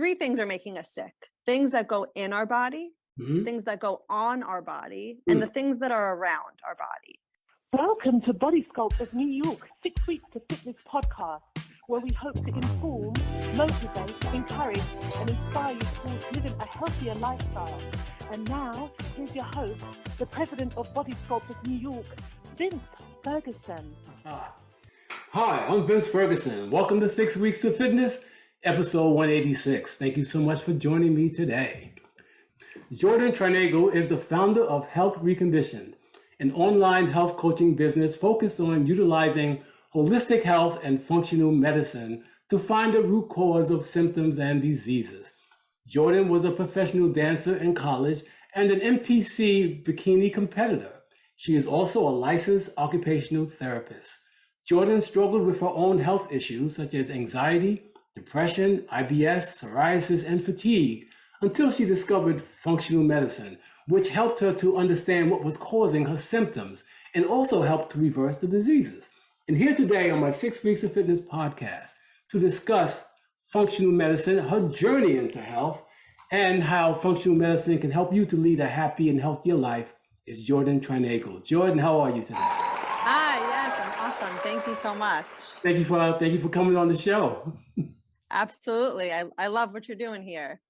three things are making us sick things that go in our body, mm-hmm. things that go on our body, mm. and the things that are around our body. Welcome to Body Sculpt of New York, Six Weeks to Fitness podcast, where we hope to inform, motivate, encourage, and inspire you towards living a healthier lifestyle. And now, here's your host, the president of Body Sculpt of New York, Vince Ferguson. Hi, I'm Vince Ferguson. Welcome to Six Weeks of Fitness episode 186. Thank you so much for joining me today. Jordan Trinego is the founder of Health Reconditioned, an online health coaching business focused on utilizing holistic health and functional medicine to find the root cause of symptoms and diseases. Jordan was a professional dancer in college and an NPC bikini competitor. She is also a licensed occupational therapist. Jordan struggled with her own health issues such as anxiety, depression, IBS, psoriasis, and fatigue until she discovered functional medicine, which helped her to understand what was causing her symptoms and also helped to reverse the diseases. And here today on my Six Weeks of Fitness podcast to discuss functional medicine, her journey into health, and how functional medicine can help you to lead a happy and healthier life is Jordan Trinego. Jordan, how are you today? Hi, yes, I'm awesome. Thank you so much. Thank you for thank you for coming on the show. Absolutely. I, I love what you're doing here.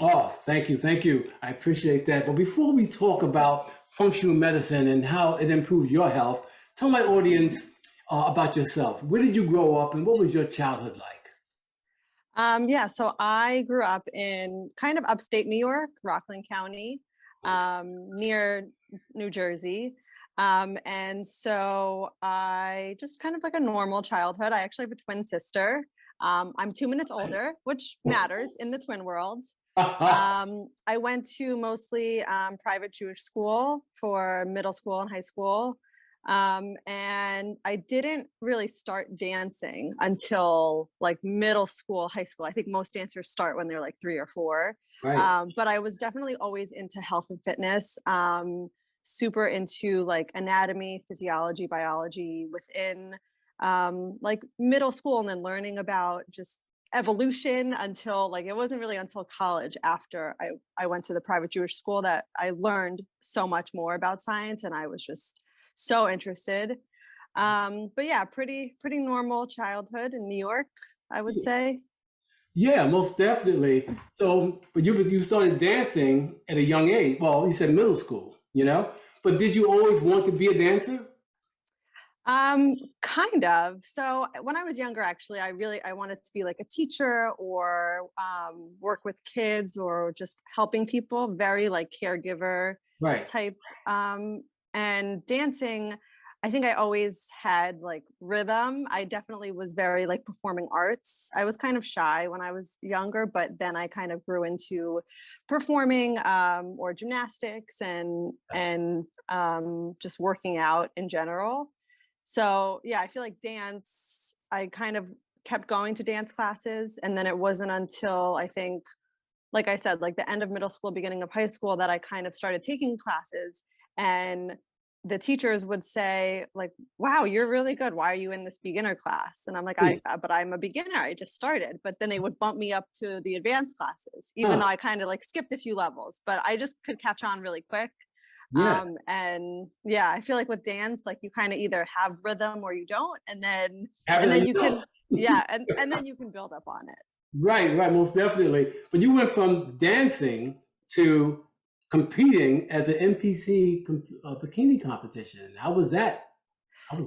Oh, thank you. Thank you. I appreciate that. But before we talk about functional medicine and how it improves your health, tell my audience uh, about yourself. Where did you grow up and what was your childhood like? Um, yeah, so I grew up in kind of upstate New York, Rockland County, um, near New Jersey. Um, and so I just kind of like a normal childhood. I actually have a twin sister. Um, I'm two minutes older, which matters in the twin world. um, I went to mostly um, private Jewish school for middle school and high school. Um, and I didn't really start dancing until like middle school, high school. I think most dancers start when they're like three or four. Right. Um, but I was definitely always into health and fitness, um, super into like anatomy, physiology, biology within um, like middle school and then learning about just evolution until like it wasn't really until college after I, I went to the private Jewish school that I learned so much more about science and I was just so interested. Mm. Um, but yeah, pretty pretty normal childhood in New York, I would say. Yeah, most definitely. So, but you you started dancing at a young age. Well, you said middle school, you know. But did you always want to be a dancer? Um, kind of. So uh, when I was younger, actually, I really I wanted to be like a teacher or um, work with kids or just helping people. Very like caregiver right. type. Um, and dancing, I think I always had like rhythm. I definitely was very like performing arts. I was kind of shy when I was younger, but then I kind of grew into performing um, or gymnastics and yes. and um, just working out in general. So yeah, I feel like dance, I kind of kept going to dance classes. And then it wasn't until I think, like I said, like the end of middle school, beginning of high school, that I kind of started taking classes. And the teachers would say like wow you're really good. Why are you in this beginner class? And i'm like i uh, but i'm a beginner. I just started. But then they would bump me up to the advanced classes even though i kind of like skipped a few levels but i just could catch on really quick yeah. Um, and yeah, I feel like with dance, like you kind of either have rhythm or you don't, and then have and then you can yeah, and, and then you can build up on it. Right, right, most definitely. But you went from dancing to competing as an NPC uh, bikini competition. How was that?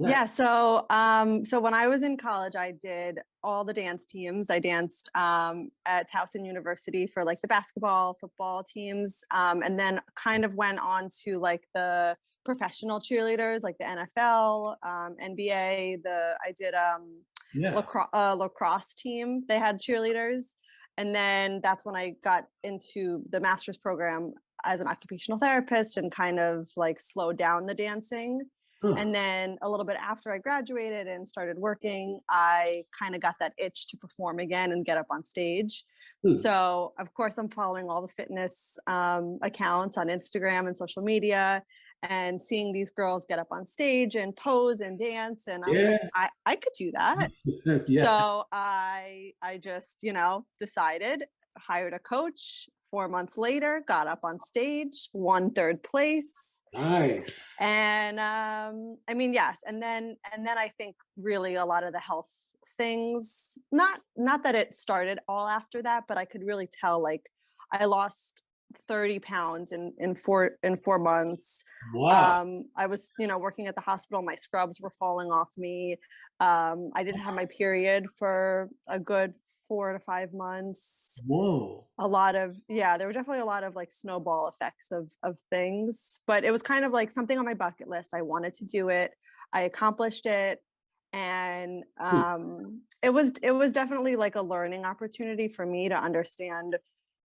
Yeah, so um, so when I was in college, I did all the dance teams. I danced um, at Towson University for like the basketball, football teams, um, and then kind of went on to like the professional cheerleaders, like the NFL, um, NBA. The I did um, yeah. lacrosse, uh, lacrosse team. They had cheerleaders, and then that's when I got into the master's program as an occupational therapist and kind of like slowed down the dancing Hmm. And then a little bit after I graduated and started working, I kind of got that itch to perform again and get up on stage. Hmm. So, of course, I'm following all the fitness um, accounts on Instagram and social media and seeing these girls get up on stage and pose and dance and i yeah. was like I, I could do that yes. so i i just you know decided hired a coach. Four months later, got up on stage, won third place. Nice. And um, I mean, yes, and then and then I think really a lot of the health things, not not that it started all after that, but I could really tell like I lost 30 pounds in in four in four months. Wow. Um, I was, you know, working at the hospital, my scrubs were falling off me. Um, I didn't have my period for a good four to five months. Whoa. a lot of yeah there were definitely a lot of like snowball effects of of things but it was kind of like something on my bucket list. I wanted to do it. I accomplished it and um it was it was definitely like a learning opportunity for me to understand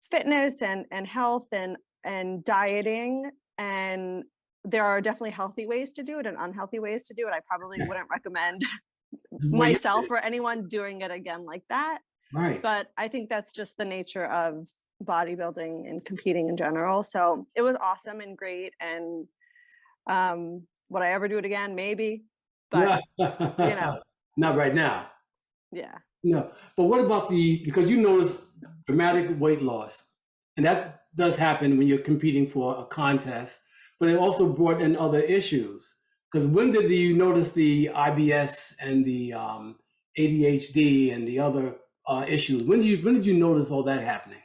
fitness and and health and and dieting and there are definitely healthy ways to do it and unhealthy ways to do it. I probably wouldn't recommend myself or anyone doing it again like that Right. but I think that's just the nature of bodybuilding and competing in general. So it was awesome and great. And um, would I ever do it again? Maybe. But you know. Not right now. yeah. No. But what about the because you notice dramatic weight loss, and that does happen when you're competing for a contest. But it also brought in other issues. Because when did you notice the IBS and the um, ADHD and the other uh, issues? When did you when did you notice all that happening?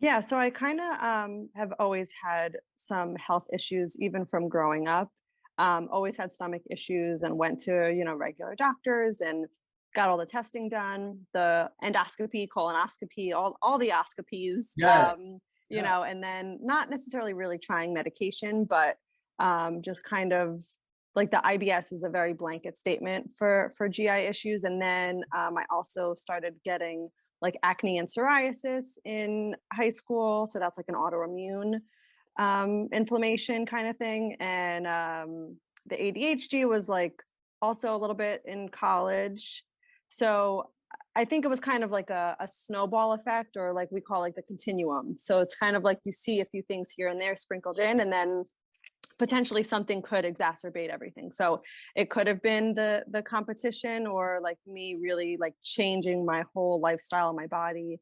Yeah. So I kind of um, have always had some health issues, even from growing up. Um, always had stomach issues and went to, you know, regular doctors and got all the testing done, the endoscopy, colonoscopy, all, all the oscopies. Yes. Um, Yeah. you know, and then not necessarily really trying medication, but um, just kind of like the IBS is a very blanket statement for for GI issues. And then um, I also started getting like acne and psoriasis in high school, so that's like an autoimmune um, inflammation kind of thing. And um, the ADHD was like also a little bit in college. So I think it was kind of like a, a snowball effect, or like we call like the continuum. So it's kind of like you see a few things here and there sprinkled in, and then potentially something could exacerbate everything. So it could have been the the competition, or like me really like changing my whole lifestyle, my body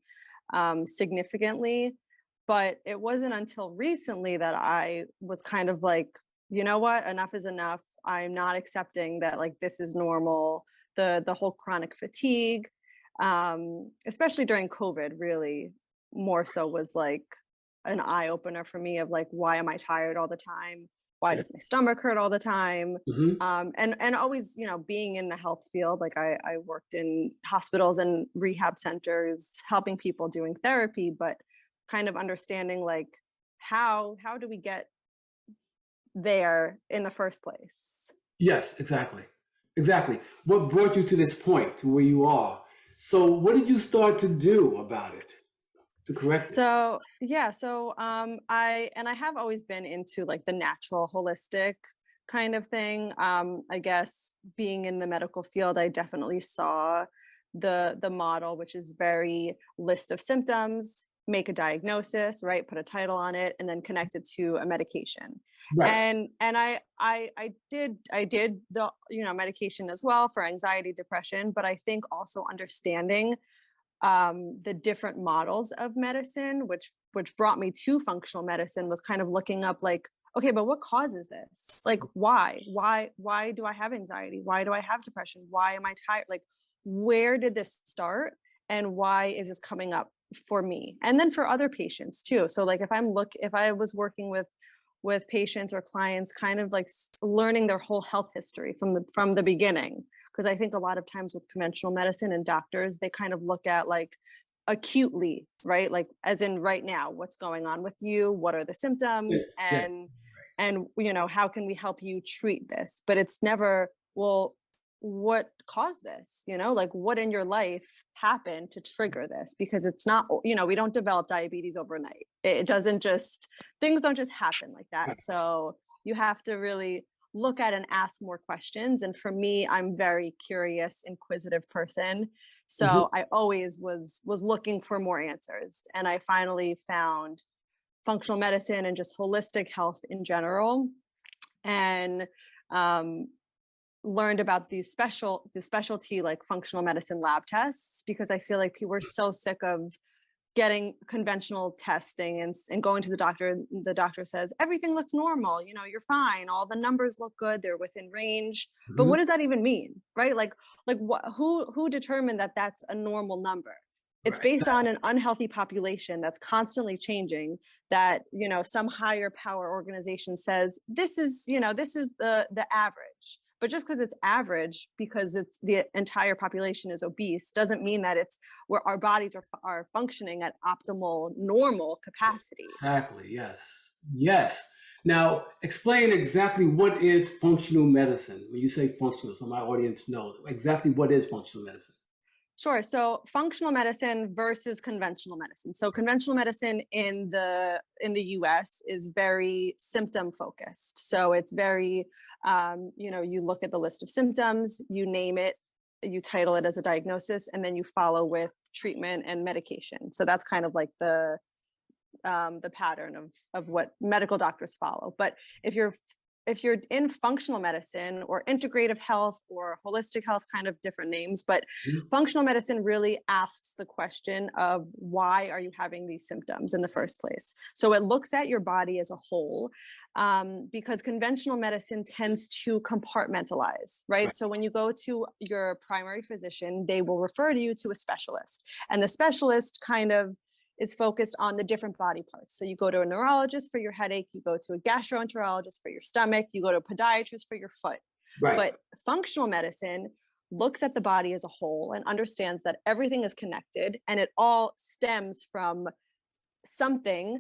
um, significantly. But it wasn't until recently that I was kind of like, you know what, enough is enough. I'm not accepting that like this is normal. The the whole chronic fatigue, um, especially during COVID, really more so was like an eye opener for me of like, why am I tired all the time? Why does my stomach hurt all the time? hmm um, and and always you know being in the health field like I, I worked in hospitals and rehab centers helping people doing therapy but kind of understanding like how how do we get there in the first place Yes, exactly. Exactly. What brought you to this point where you are? So, what did you start to do about it to correct it? so yeah so um i and i have always been into like the natural holistic kind of thing um i guess being in the medical field i definitely saw the the model which is very list of symptoms make a diagnosis right put a title on it and then connect it to a medication right. and and I, I i did i did the you know medication as well for anxiety depression but i think also understanding um, the different models of medicine which which brought me to functional medicine was kind of looking up like okay but what causes this? Like why? Why why do i have anxiety? Why do i have depression? Why am i tired? Like where did this start and why is this coming up for me? And then for other patients too. So like if i'm look if i was working with with patients or clients kind of like learning their whole health history from the from the beginning because i think a lot of times with conventional medicine and doctors they kind of look at like acutely right? Like as in right now what's going on with you? What are the symptoms? yeah, and and you know how can we help you treat this? But it's never well what caused this? You know like what in your life happened to mm. trigger this? Because it's not you know we don't develop diabetes overnight. It doesn't just things don't just happen like that. So you have to really look at and ask more questions and for me i'm very curious inquisitive person so i always was was looking for more answers and i finally found functional medicine and just holistic health in general and um, learned about these special the specialty like functional medicine lab tests because i feel like people were so sick of getting conventional testing and, and going to the doctor the doctor says everything looks normal you know you're fine all the numbers look good they're within range mm-hmm. but what does that even mean right like like what who who determined that that's a normal number it's right. based on an unhealthy population that's constantly changing that you know some higher power organization says this is you know this is the the average but just because it's average because it's the entire population is obese doesn't mean that it's where our bodies are, are functioning at optimal normal capacity exactly yes yes now explain exactly what is functional medicine when you say functional so my audience knows exactly what is functional medicine Sure. So functional medicine versus conventional medicine. So conventional medicine in the in the US is very symptom focused. So it's very um, you know, you look at the list of symptoms, you name it, you title it as a diagnosis, and then you follow with treatment and medication. So that's kind of like the um, the pattern of of what medical doctors follow. But if you're if you're in functional medicine or integrative health or holistic health kind of different names but mm-hmm. functional medicine really asks the question of why are you having these symptoms in the first place so it looks at your body as a whole um, because conventional medicine tends to compartmentalize right? right so when you go to your primary physician they will refer to you to a specialist and the specialist kind of is focused on the different body parts. So you go to a neurologist for your headache, you go to a gastroenterologist for your stomach, you go to a podiatrist for your foot. Right. But functional medicine looks at the body as a whole and understands that everything is connected and it all stems from something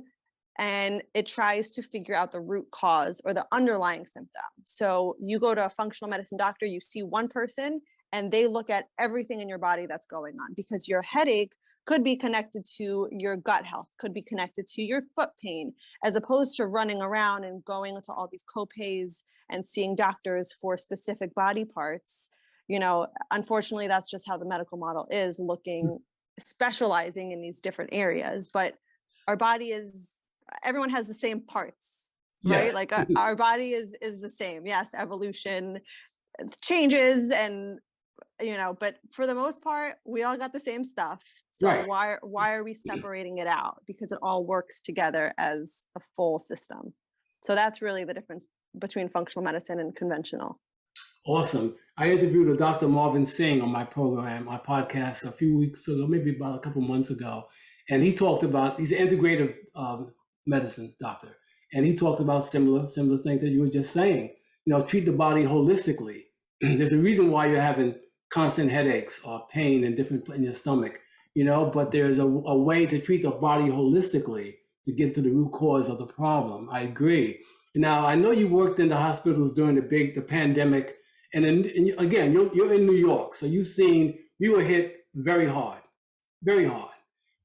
and it tries to figure out the root cause or the underlying symptom. So you go to a functional medicine doctor, you see one person and they look at everything in your body that's going on because your headache could be connected to your gut health, could be connected to your foot pain, as opposed to running around and going to all these copays and seeing doctors for specific body parts. You know, unfortunately, that's just how the medical model is looking, mm. specializing in these different areas. But our body is, everyone has the same parts, right? Like our, our body is is the same. Yes, evolution changes and you know but for the most part we all got the same stuff so right. why why are we separating it out? Because it all works together as a full system. So that's really the difference between functional medicine and conventional. Awesome. I interviewed a dr marvin singh on my program my podcast a few weeks ago maybe about a couple months ago and he talked about he's an integrative um, medicine doctor and he talked about similar similar things that you were just saying. You know treat the body holistically. There's a reason why you're having constant headaches or pain in different in your stomach, you know, but there's a, a way to treat the body holistically to get to the root cause of the problem. I agree. Now, I know you worked in the hospitals during the big the pandemic, and, in, and again, you're, you're in New York, so you've seen we were hit very hard, very hard.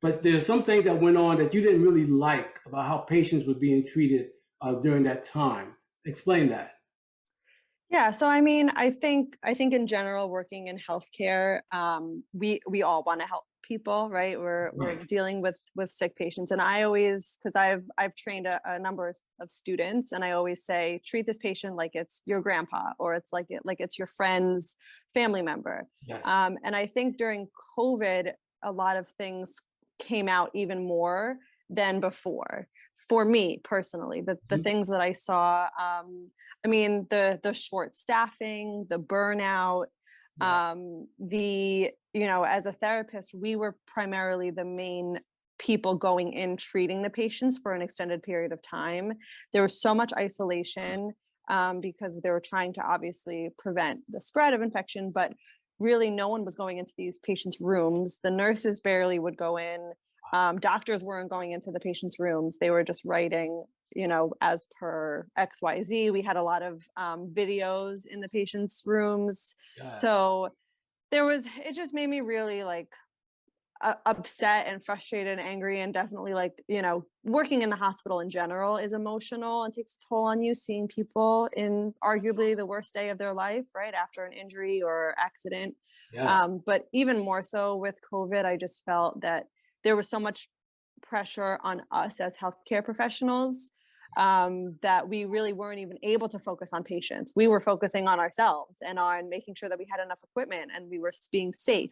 But there's some things that went on that you didn't really like about how patients were being treated uh, during that time. Explain that. Yeah, so I mean, I think I think in general, working in healthcare, um, we we all want to help people, right? We're we're dealing with with sick patients, and I always because I've I've trained a, a number of students, and I always say treat this patient like it's your grandpa or it's like it like it's your friend's family member. Yes. Um, and I think during COVID, a lot of things came out even more than before for me personally the, the mm-hmm. things that i saw um, i mean the the short staffing the burnout yeah. um, the you know as a therapist we were primarily the main people going in treating the patients for an extended period of time there was so much isolation um, because they were trying to obviously prevent the spread of infection but really no one was going into these patients rooms the nurses barely would go in um, doctors weren't going into the patient's rooms. They were just writing you know as per xyz we had a lot of um, videos in the patient's rooms. Yes. so there was it just made me really like uh, upset and frustrated and angry and definitely like you know working in the hospital in general is emotional and takes a toll on you seeing people in arguably the worst day of their life right after an injury or accident. Yeah. um, but even more so with covid i just felt that there was so much pressure on us as healthcare professionals um, that we really weren't even able to focus on patients. We were focusing on ourselves and on making sure that we had enough equipment and we were being safe.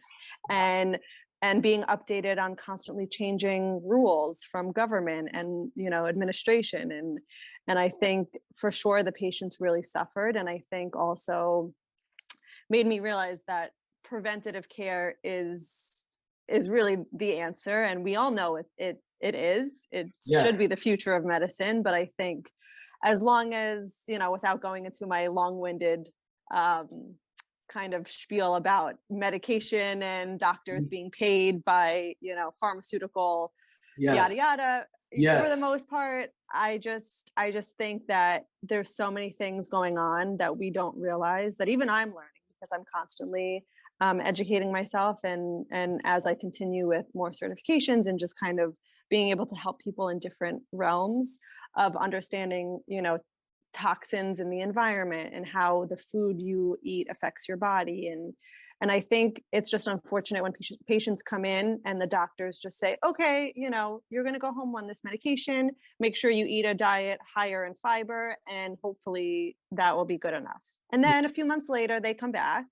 And and being updated on constantly changing rules from government and you know administration and and i think for sure the patients really suffered and i think also made me realize that preventative care is is really the answer and we all know it it, it is it Yeah. should be the future of medicine but i think as long as you know without going into my long-winded um, kind of spiel about medication and doctors Mm. being paid by you know pharmaceutical Yes. yada yada for the most part i just i just think that there's so many things going on that we don't realize that even i'm learning because i'm constantly um, educating myself and and as i continue with more certifications and just kind of being able to help people in different realms of understanding you know toxins in the environment and how the food you eat affects your body. And and i think it's just unfortunate when patients come in and the doctors just say okay you know you're going to go home on this medication. Make sure you eat a diet higher in fiber and hopefully that will be good enough. And then a few months later they come back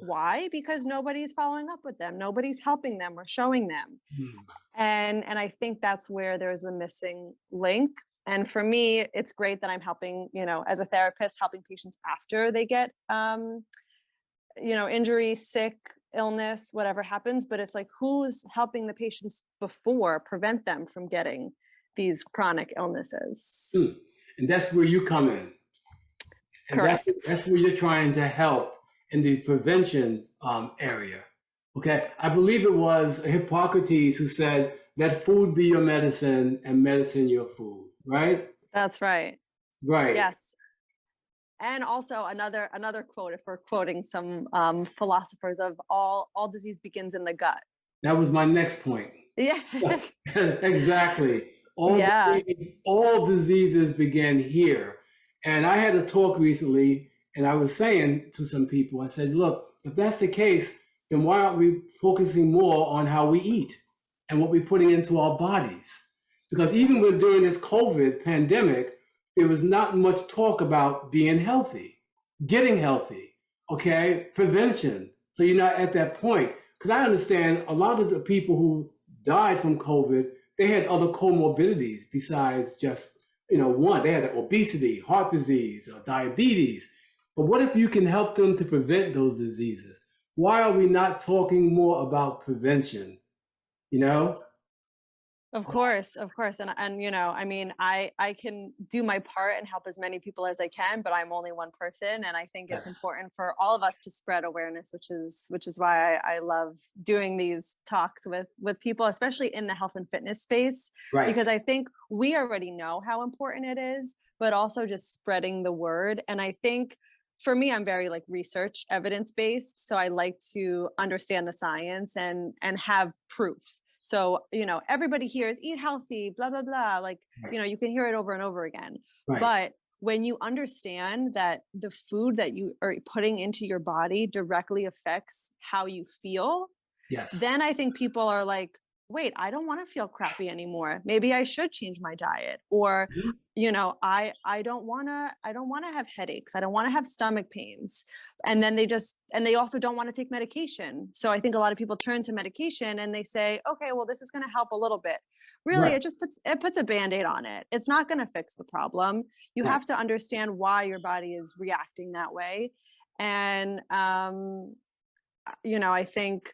why because nobody's following up with them nobody's helping them or showing them Mm. and and i think that's where there's the missing link and for me it's great that i'm helping you know as a therapist helping patients after they get um you know injury sick illness whatever happens but it's like who's helping the patients before prevent them from getting these chronic illnesses Mm. And that's where you come in. And that's, Correct. that's where you're trying to help in the prevention um, area. Okay. I believe it was Hippocrates who said, let food be your medicine and medicine your food, right? that's right Right. yes and also another another quote if we're quoting some um philosophers of all all disease begins in the gut That was my next point. yeah exactly. All, Yeah. disease- all diseases begin here. And I had a talk recently, and I was saying to some people, I said, look, if that's the case, then why aren't we focusing more on how we eat and what we're putting into our bodies? Because even when during this COVID pandemic, there was not much talk about being healthy, getting healthy, okay, prevention. So you're not at that point. Because I understand a lot of the people who died from COVID, they had other comorbidities besides just, you know, one, they had obesity, heart disease, or diabetes. But what if you can help them to prevent those diseases? Why are we not talking more about prevention? You know? Of course, of course. And and you know, I mean, I I can do my part and help as many people as I can, but I'm only one person and I think it's Yes. important for all of us to spread awareness, which is which is why I, I love doing these talks with with people, especially in the health and fitness space, Right. because I think we already know how important it is, but also just spreading the word. And I think for me, I'm very like research evidence based. So I like to understand the science and and have proof. So, you know, everybody hears eat healthy, blah, blah, blah. Like, Right. you know, you can hear it over and over again. right. But when you understand that the food that you are putting into your body directly affects how you feel, yes. then I think people are like, wait, I don't want to feel crappy anymore. Maybe I should change my diet. Or, Mhm. you know, I I don't want to I don't want to have headaches. I don't want to have stomach pains. And then they just and they also don't want to take medication. So I think a lot of people turn to medication and they say, okay, well this is going to help a little bit. Really, Right. it just puts it puts a band-aid on it. It's not going to fix the problem. You Right. have to understand why your body is reacting that way. And um uh, you know, I think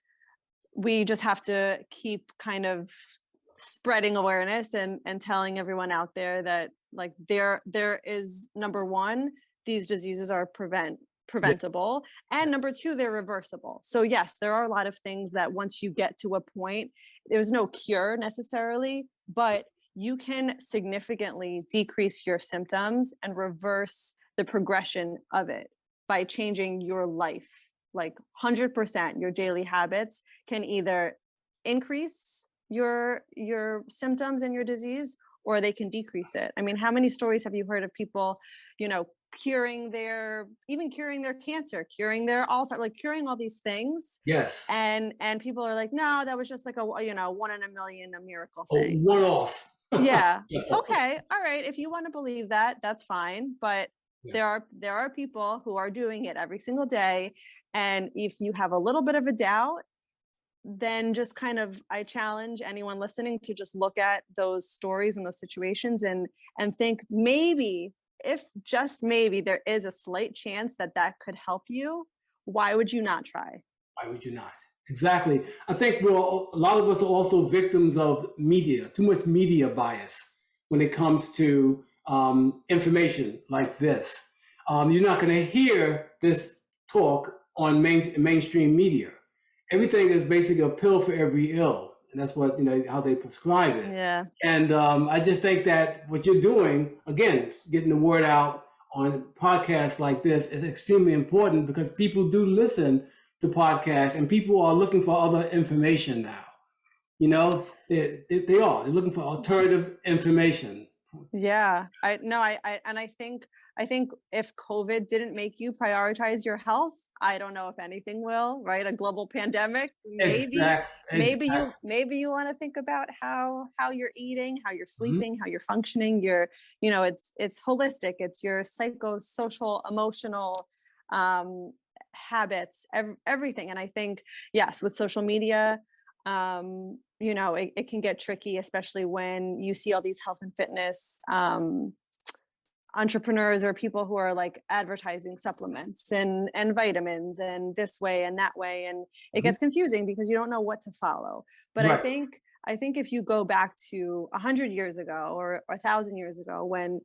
we just have to keep kind of spreading awareness and and telling everyone out there that like there there is number one these diseases are prevent preventable and number two they're reversible. So yes there are a lot of things that once you get to a point there's no cure necessarily but you can significantly decrease your symptoms and reverse the progression of it by changing your life like 100% your daily habits can either increase your your symptoms and your disease or they can decrease it i mean how many stories have you heard of people you know curing their even curing their cancer curing their also like curing all these things yes. and and people are like no that was just like a you know one in a million a miracle Oh, thing one off. yeah okay all right if you want to believe that that's fine but Yeah. there are there are people who are doing it every single day and if you have a little bit of a doubt then just kind of I challenge anyone listening to just look at those stories and those situations and and think maybe if just maybe there is a slight chance that that could help you, why would you not try? Why would you not? Exactly. I think we're all, a lot of us are also victims of media, too much media bias when it comes to um, information like this. Um, you're not going to hear this talk on main, mainstream media. Everything is basically a pill for every ill. And that's what, you know, how they prescribe it. Yeah. And um, I just think that what you're doing, again, getting the word out on podcasts like this is extremely important because people do listen to podcasts and people are looking for other information now. You know, they, they, they are. They're looking for alternative information. Yeah, I no, I, I and I think I think if COVID didn't make you prioritize your health, I don't know if anything will, right? A global pandemic, maybe maybe you maybe you want to think about how how you're eating, how you're Mm-hmm. sleeping, how you're functioning, your you know, it's it's holistic, it's your psychosocial, emotional um habits, ev- everything. And I think yes, with social media, um, you know, it, it can get tricky, especially when you see all these health and fitness um entrepreneurs or people who are like advertising supplements and and vitamins and this way and that way and it Mhm. gets confusing because you don't know what to follow but i think i think if you go back to a hundred years ago or a thousand years ago when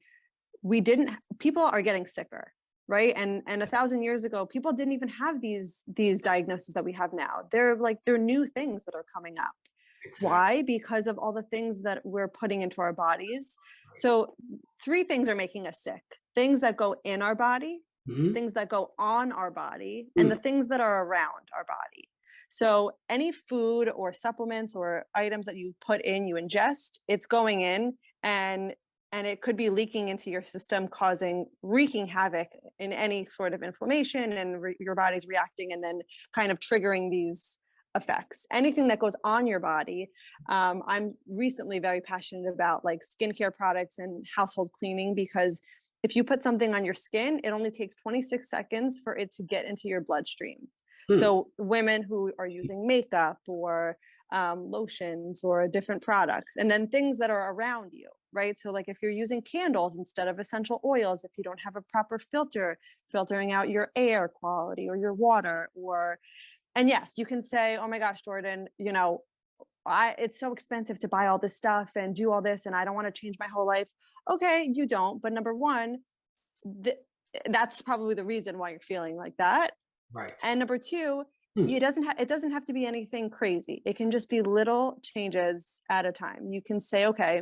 we didn't people are getting sicker right and and a thousand years ago people didn't even have these these diagnoses that we have now they're like they're new things that are coming up exact- why? Because of all the things that we're putting into our bodies. So, three things are making us sick things that go in our body, Mhm. things that go on our body, and the things that are around our body. So, any food or supplements or items that you put in, you ingest, it's going in and and it could be leaking into your system causing wreaking havoc in any sort of inflammation and re- your body's reacting and then kind of triggering these effects anything that goes on your body. Um, i'm recently very passionate about like skincare products and household cleaning because if you put something on your skin it only takes 26 seconds for it to get into your bloodstream. Hmm. so women who are using makeup or um, lotions or different products and then things that are around you right? So like if you're using candles instead of essential oils if you don't have a proper filter filtering out your air quality or your water or and yes you can say oh my gosh jordan you know i it's so expensive to buy all this stuff and do all this and i don't want to change my whole life okay you don't but number one th- that's probably the reason why you're feeling like that Right. and number two Hmm. it doesn't ha- it doesn't have to be anything crazy it can just be little changes at a time you can say okay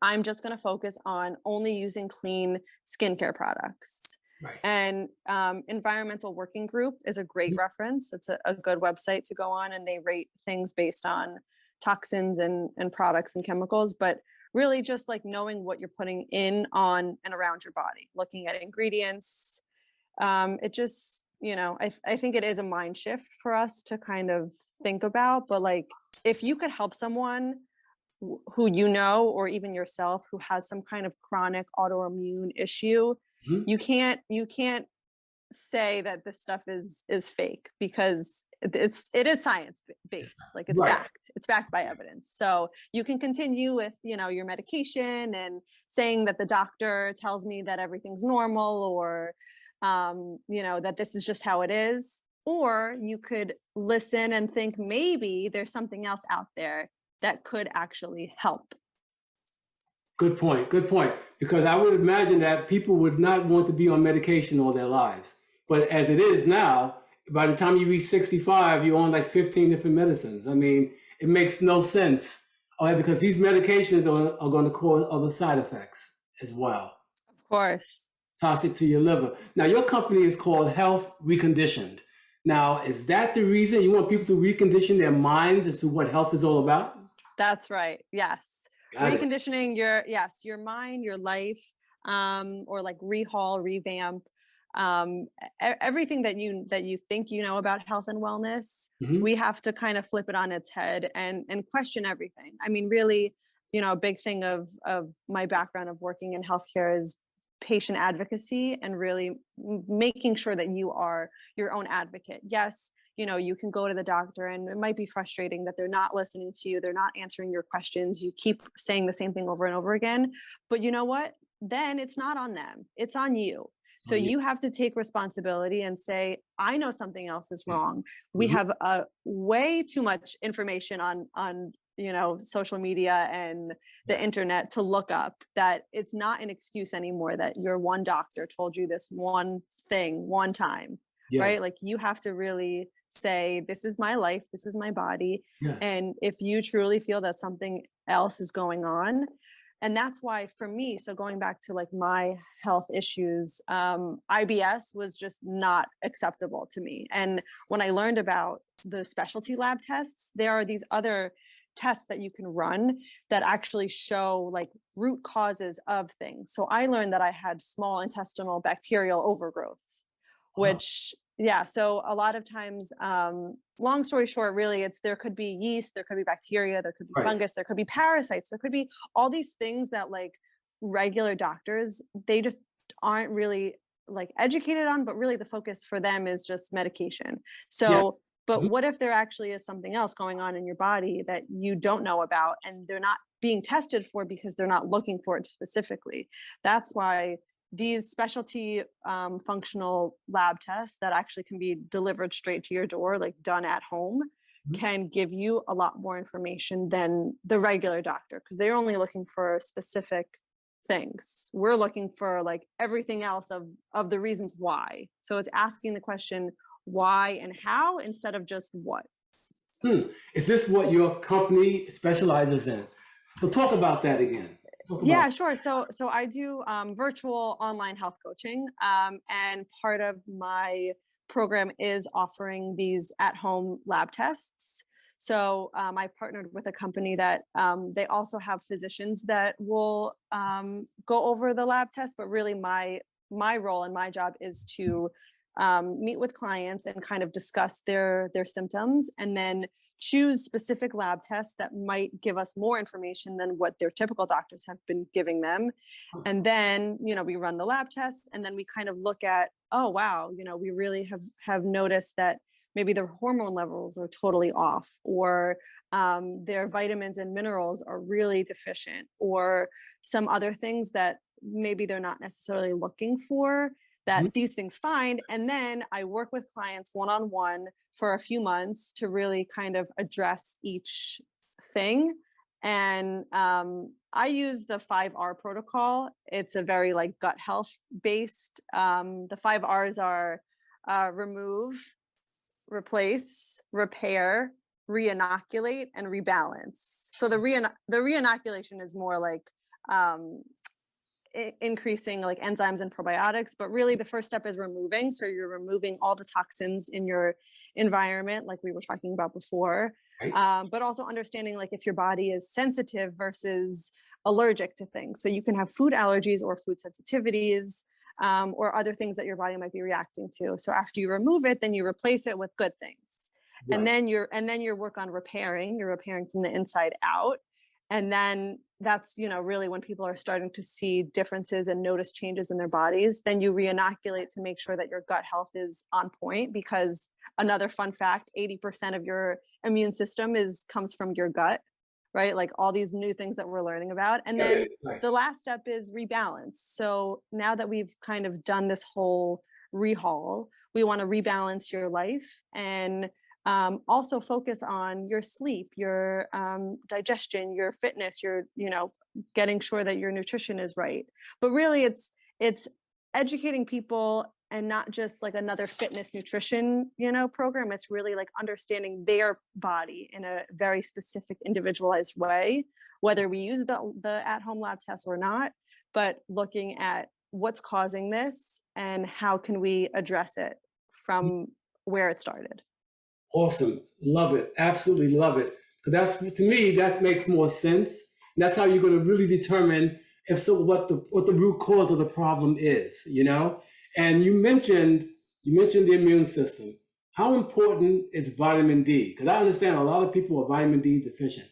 i'm just going to focus on only using clean skincare products Right. and um, environmental working group is a great Mhm. reference it's a, a good website to go on and they rate things based on toxins and and products and chemicals but really just like knowing what you're putting in on and around your body looking at ingredients um, it just you know I, I think it is a mind shift for us to kind of think about but like if you could help someone wh- who you know or even yourself who has some kind of chronic autoimmune issue Mhm. you can't you can't say that this stuff is is fake because it's it is science based like it's right. backed it's backed by evidence so you can continue with you know your medication and saying that the doctor tells me that everything's normal or um you know that this is just how it is or you could listen and think maybe there's something else out there that could actually help Good point. Good point. Because I would imagine that people would not want to be on medication all their lives. But as it is now, by the time you reach 65, you're on like 15 different medicines. I mean, it makes no sense. All right, because these medications are, are going to cause other side effects as well, of course toxic to your liver. Now, your company is called Health Reconditioned. Now, is that the reason you want people to recondition their minds as to what health is all about? that's right yes Got it. reconditioning your yes your mind your life um or like rehaul revamp um everything that you that you think you know about health and wellness Mhm. we have to kind of flip it on its head and and question everything i mean really you know a big thing of of my background of working in healthcare is patient advocacy and really making sure that you are your own advocate yes you know, you can go to the doctor and it might be frustrating that they're not listening to you, they're not answering your questions, you keep saying the same thing over and over again. But you know what? Then it's not on them, it's on you. So you. have to take responsibility and say, I know something else is wrong. We Mhm. have uh, way too much information on on you know social media and the Yes. internet to look up that it's not an excuse anymore that your one doctor told you this one thing one time Yes. right like you have to really say this is my life this is my body Yes. and if you truly feel that something else is going on and that's why for me so going back to like my health issues um, ibs was just not acceptable to me and when i learned about the specialty lab tests there are these other tests that you can run that actually show like root causes of things so i learned that i had small intestinal bacterial overgrowth which yeah so a lot of times um long story short really it's there could be yeast there could be bacteria there could be Right. fungus there could be parasites there could be all these things that like regular doctors they just aren't really like educated on but really the focus for them is just medication so but Mhm. what if there actually is something else going on in your body that you don't know about and they're not being tested for because they're not looking for it specifically that's why these specialty um, functional lab tests that actually can be delivered straight to your door like done at home Mhm. can give you a lot more information than the regular doctor because they're only looking for specific things we're looking for like everything else of of the reasons why so it's asking the question why and how instead of just what Hmm. Is this what your company specializes in? So talk about that again. Yeah sure. So so i do um, virtual online health coaching um, and part of my program is offering these at-home lab tests. So um, i partnered with a company that um, they also have physicians that will um, go over the lab test but really my my role and my job is to um, meet with clients and kind of discuss their their symptoms and then choose specific lab tests that might give us more information than what their typical doctors have been giving them. And then you know we run the lab tests and then we kind of look at oh wow you know we really have have noticed that maybe their hormone levels are totally off or um, their vitamins and minerals are really deficient or some other things that maybe they're not necessarily looking for that Mhm. these things find and then i work with clients one-on-one for a few months to really kind of address each thing and um, i use the 5r protocol it's a very like gut health based um, the five r's are uh, remove replace repair reinoculate and rebalance so the rein the reinoculation is more like um, increasing like enzymes and probiotics but really the first step is removing. So you're removing all the toxins in your environment like we were talking about before Right. um, but also understanding like if your body is sensitive versus allergic to things. So you can have food allergies or food sensitivities um, or other things that your body might be reacting to. So after you remove it then you replace it with good things. Right. and then you're and then your work on repairing you're repairing from the inside out and then that's you know really when people are starting to see differences and notice changes in their bodies then you reinoculate to make sure that your gut health is on point because another fun fact 80% of your immune system is comes from your gut right like all these new things that we're learning about and then right. the last step is rebalance. So now that we've kind of done this whole rehaul, we want to rebalance your life and um, also focus on your sleep, your um, digestion, your fitness, your you know getting sure that your nutrition is right. But really, it's it's educating people and not just like another fitness nutrition you know program. It's really like understanding their body in a very specific individualized way whether we use the, the at-home lab test or not but looking at what's causing this and how can we address it from where it started Awesome. Love it. Absolutely love it. So that's to me that makes more sense. And that's how you're going to really determine if so what the what the root cause of the problem is, you know? And you mentioned you mentioned the immune system. How important is vitamin D? Because I understand a lot of people are vitamin D deficient.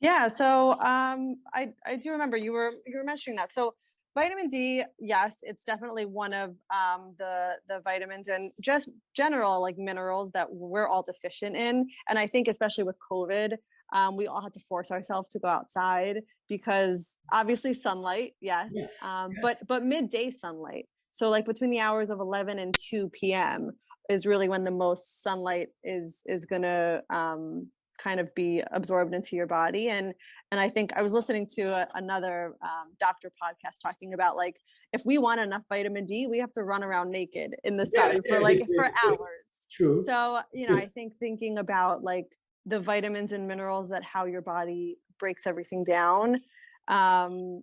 Yeah, so um, I I do remember you were you were mentioning that. So vitamin D, yes, it's definitely one of um, the the vitamins and just general like minerals that we're all deficient in. And I think especially with COVID, um, we all had to force ourselves to go outside because obviously sunlight, yes, Yes, um, yes. but but midday sunlight. So like between the hours of 11 and 2 p.m. is really when the most sunlight is is gonna um, kind of be absorbed into your body. And and I think I was listening to a, another um, doctor podcast talking about like if we want enough vitamin D, we have to run around naked in the Yeah, sun for yeah, like yeah, for hours. True. So, you know. I think thinking about like the vitamins and minerals that how your body breaks everything down um,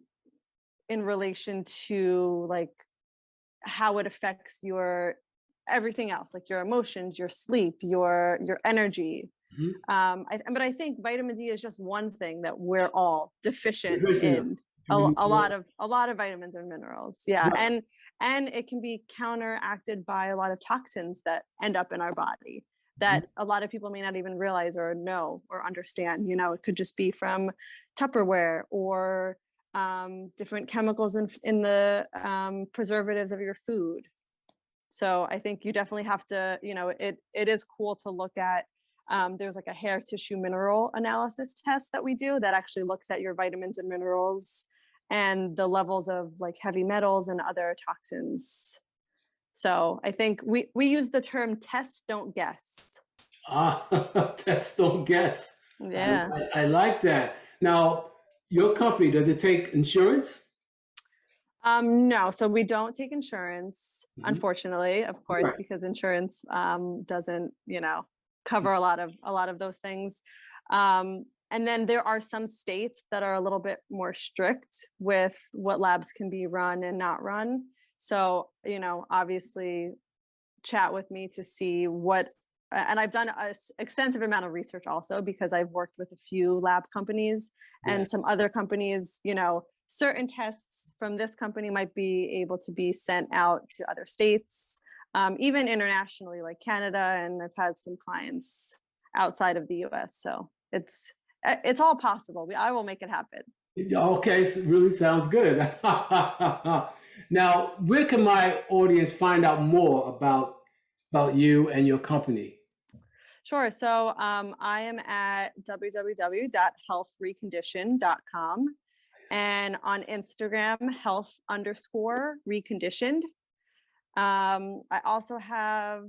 in relation to like how it affects your everything else, like your emotions, your sleep, your your energy. Mhm. Um, I, but I think vitamin D is just one thing that we're all deficient in a, a lot of a lot of vitamins and minerals yeah Right. and and it can be counteracted by a lot of toxins that end up in our body that a lot of people may not even realize or know or understand you know it could just be from tupperware or um, different chemicals in, in the um, preservatives of your food so i think you definitely have to you know it it is cool to look at um, there's like a hair tissue mineral analysis test that we do that actually looks at your vitamins and minerals and the levels of like heavy metals and other toxins so i think we we use the term test don't guess Ah, test don't guess. Yeah I, I like that. Now, your company does it take insurance? Um, no, so we don't take insurance, Mhm. unfortunately, of course, Right. because insurance um, doesn't, you know, cover a lot of a lot of those things. Um, and then there are some states that are a little bit more strict with what labs can be run and not run. So, you know, obviously chat with me to see what and I've done an extensive amount of research also because I've worked with a few lab companies and some other companies, you know, certain tests from this company might be able to be sent out to other states, um, even internationally, like Canada. And I've had some clients outside of the US. So it's uh, it's all possible. We, I will make it happen. Okay, so really sounds good. now, where can my audience find out more about about you and your company? Sure. So um, I am at www.healthrecondition.com and on Instagram, health underscore reconditioned. Um, I also have,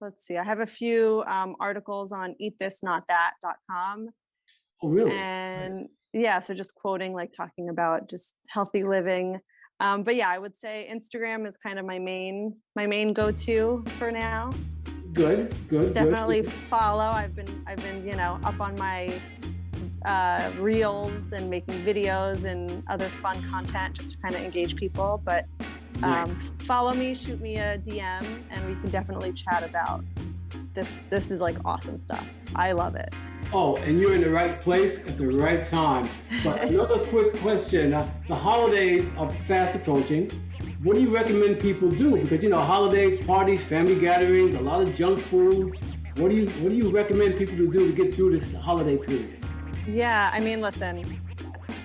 let's see, I have a few um, articles on eatthisnotthat.com. Oh, really? And Nice. yeah, so just quoting, like talking about just healthy living. Um, but yeah, I would say Instagram is kind of my main my main go-to for now Good, good, definitely good. follow i've been i've been you know up on my uh, reels and making videos and other fun content just to kind of engage people but Um, follow me shoot me a dm and we can definitely chat about this this is like awesome stuff i love it Oh, and you're in the right place at the right time. But another quick question: uh, The holidays are fast approaching. What do you recommend people do? Because you know, holidays, parties, family gatherings, a lot of junk food. What do you What do you recommend people to do to get through this holiday period? Yeah, I mean, listen,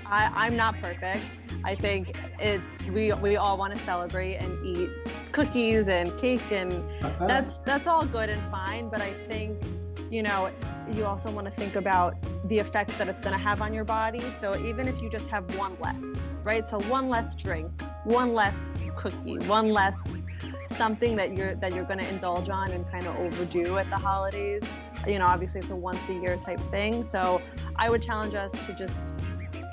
I, I'm not perfect. I think it's we we all want to celebrate and eat cookies and cake and uh-huh. that's that's all good and fine. But I think you know you also want to think about the effects that it's going to have on your body. So even if you just have one less, right? So one less drink, one less cookie, one less something that you're that you're going to indulge on and kind of overdo at the holidays. You know, obviously it's a once a year type thing. So I would challenge us to just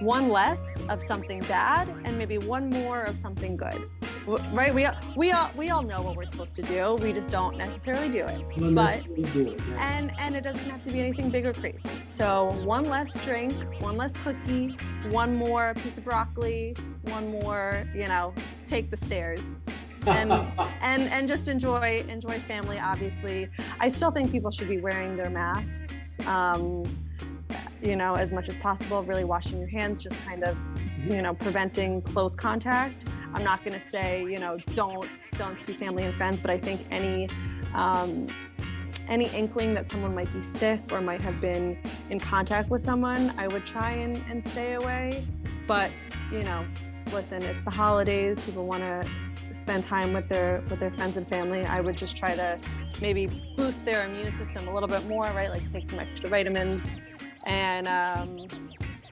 one less of something bad and maybe one more of something good. Right? We all, we all we all know what we're supposed to do. We just don't necessarily do it. But- do it. yeah. And and it doesn't have to be anything big or crazy. So one less drink, one less cookie, one more piece of broccoli, one more, you know, take the stairs. and and and just enjoy enjoy family obviously i still think people should be wearing their masks um, you know as much as possible really washing your hands just kind of you know preventing close contact i'm not going to say you know don't don't see family and friends but i think any um, any inkling that someone might be sick or might have been in contact with someone i would try and, and stay away but you know listen, it's the holidays. People want to spend time with their with their friends and family. I would just try to maybe boost their immune system a little bit more, right? Like take some extra vitamins, and um,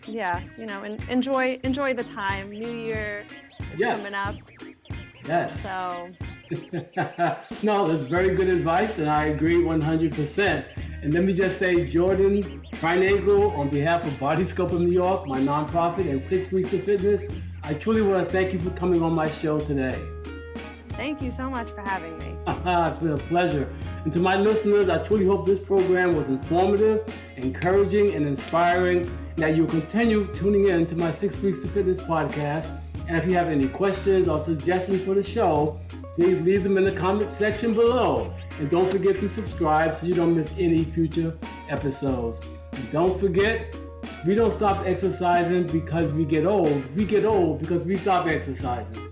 yeah, you know, and enjoy enjoy the time. New Year is Yes. coming up, Yes. so no, that's very good advice, and I agree 100%. And let me just say, Jordan Trinego, on behalf of Body Scope of New York, my nonprofit, and Six Weeks of Fitness, I truly want to thank you for coming on my show today. Thank you so much for having me. it's been a pleasure. And to my listeners, I truly hope this program was informative, encouraging, and inspiring, that you'll continue tuning in to my Six Weeks of Fitness podcast. And if you have any questions or suggestions for the show, please leave them in the comment section below. And don't forget to subscribe so you don't miss any future episodes. And don't forget, we don't stop exercising because we get old. We get old because we stop exercising.